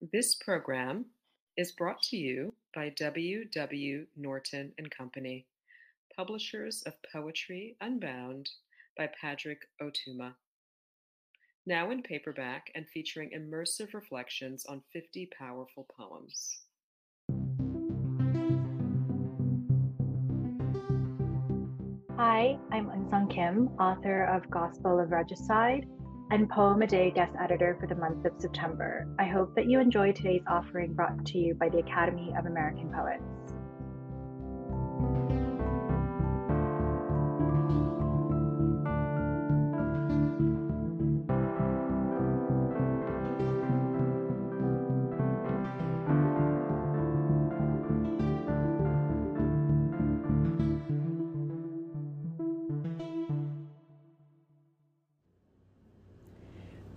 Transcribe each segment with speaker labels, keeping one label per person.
Speaker 1: This program is brought to you by W. W. Norton and Company, publishers of Poetry Unbound by Padraig Ó Tuama. Now in paperback and featuring immersive reflections on 50 powerful poems.
Speaker 2: Hi, I'm Eunsong Kim, author of Gospel of Regicide and Poem a Day guest editor for the month of September. I hope that you enjoy today's offering brought to you by the Academy of American Poets.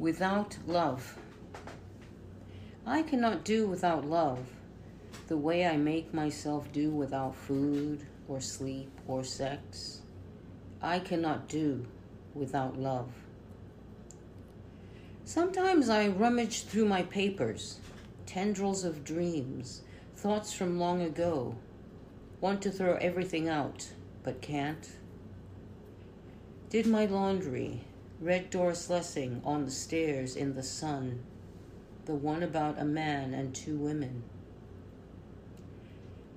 Speaker 3: Without love. I cannot do without love the way I make myself do without food or sleep or sex. I cannot do without love. Sometimes I rummage through my papers, tendrils of dreams, thoughts from long ago, want to throw everything out, but can't. Did my laundry, read Doris Lessing on the stairs in the sun, the one about a man and two women.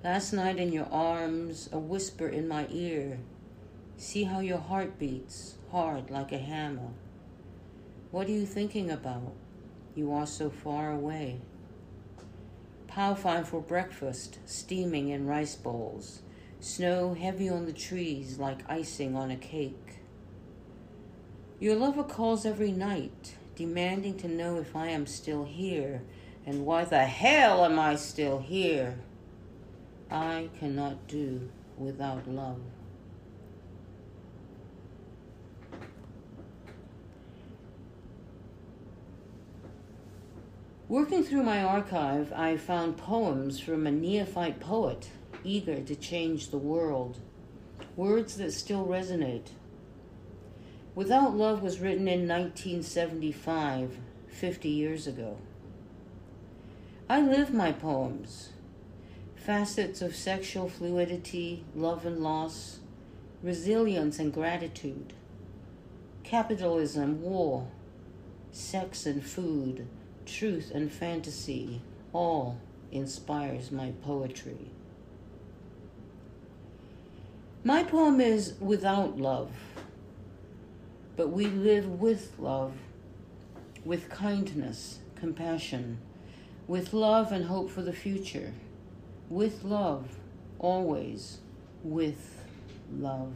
Speaker 3: Last night in your arms, a whisper in my ear. See how your heart beats, hard like a hammer. What are you thinking about? You are so far away. Pow fine for breakfast, steaming in rice bowls. Snow heavy on the trees like icing on a cake. Your lover calls every night, demanding to know if I am still here, and why the hell am I still here? I cannot do without love. Working through my archive, I found poems from a neophyte poet eager to change the world, words that still resonate Without Love was written in 1975, 50 years ago. I live my poems, facets of sexual fluidity, love and loss, resilience and gratitude, capitalism, war, sex and food, truth and fantasy, all inspires my poetry. My poem is Without Love but we live with love, with kindness, compassion, with love and hope for the future, with love, always with love.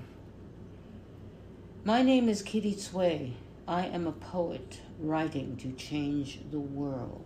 Speaker 3: My name is Kitty Tsui. I am a poet writing to change the world.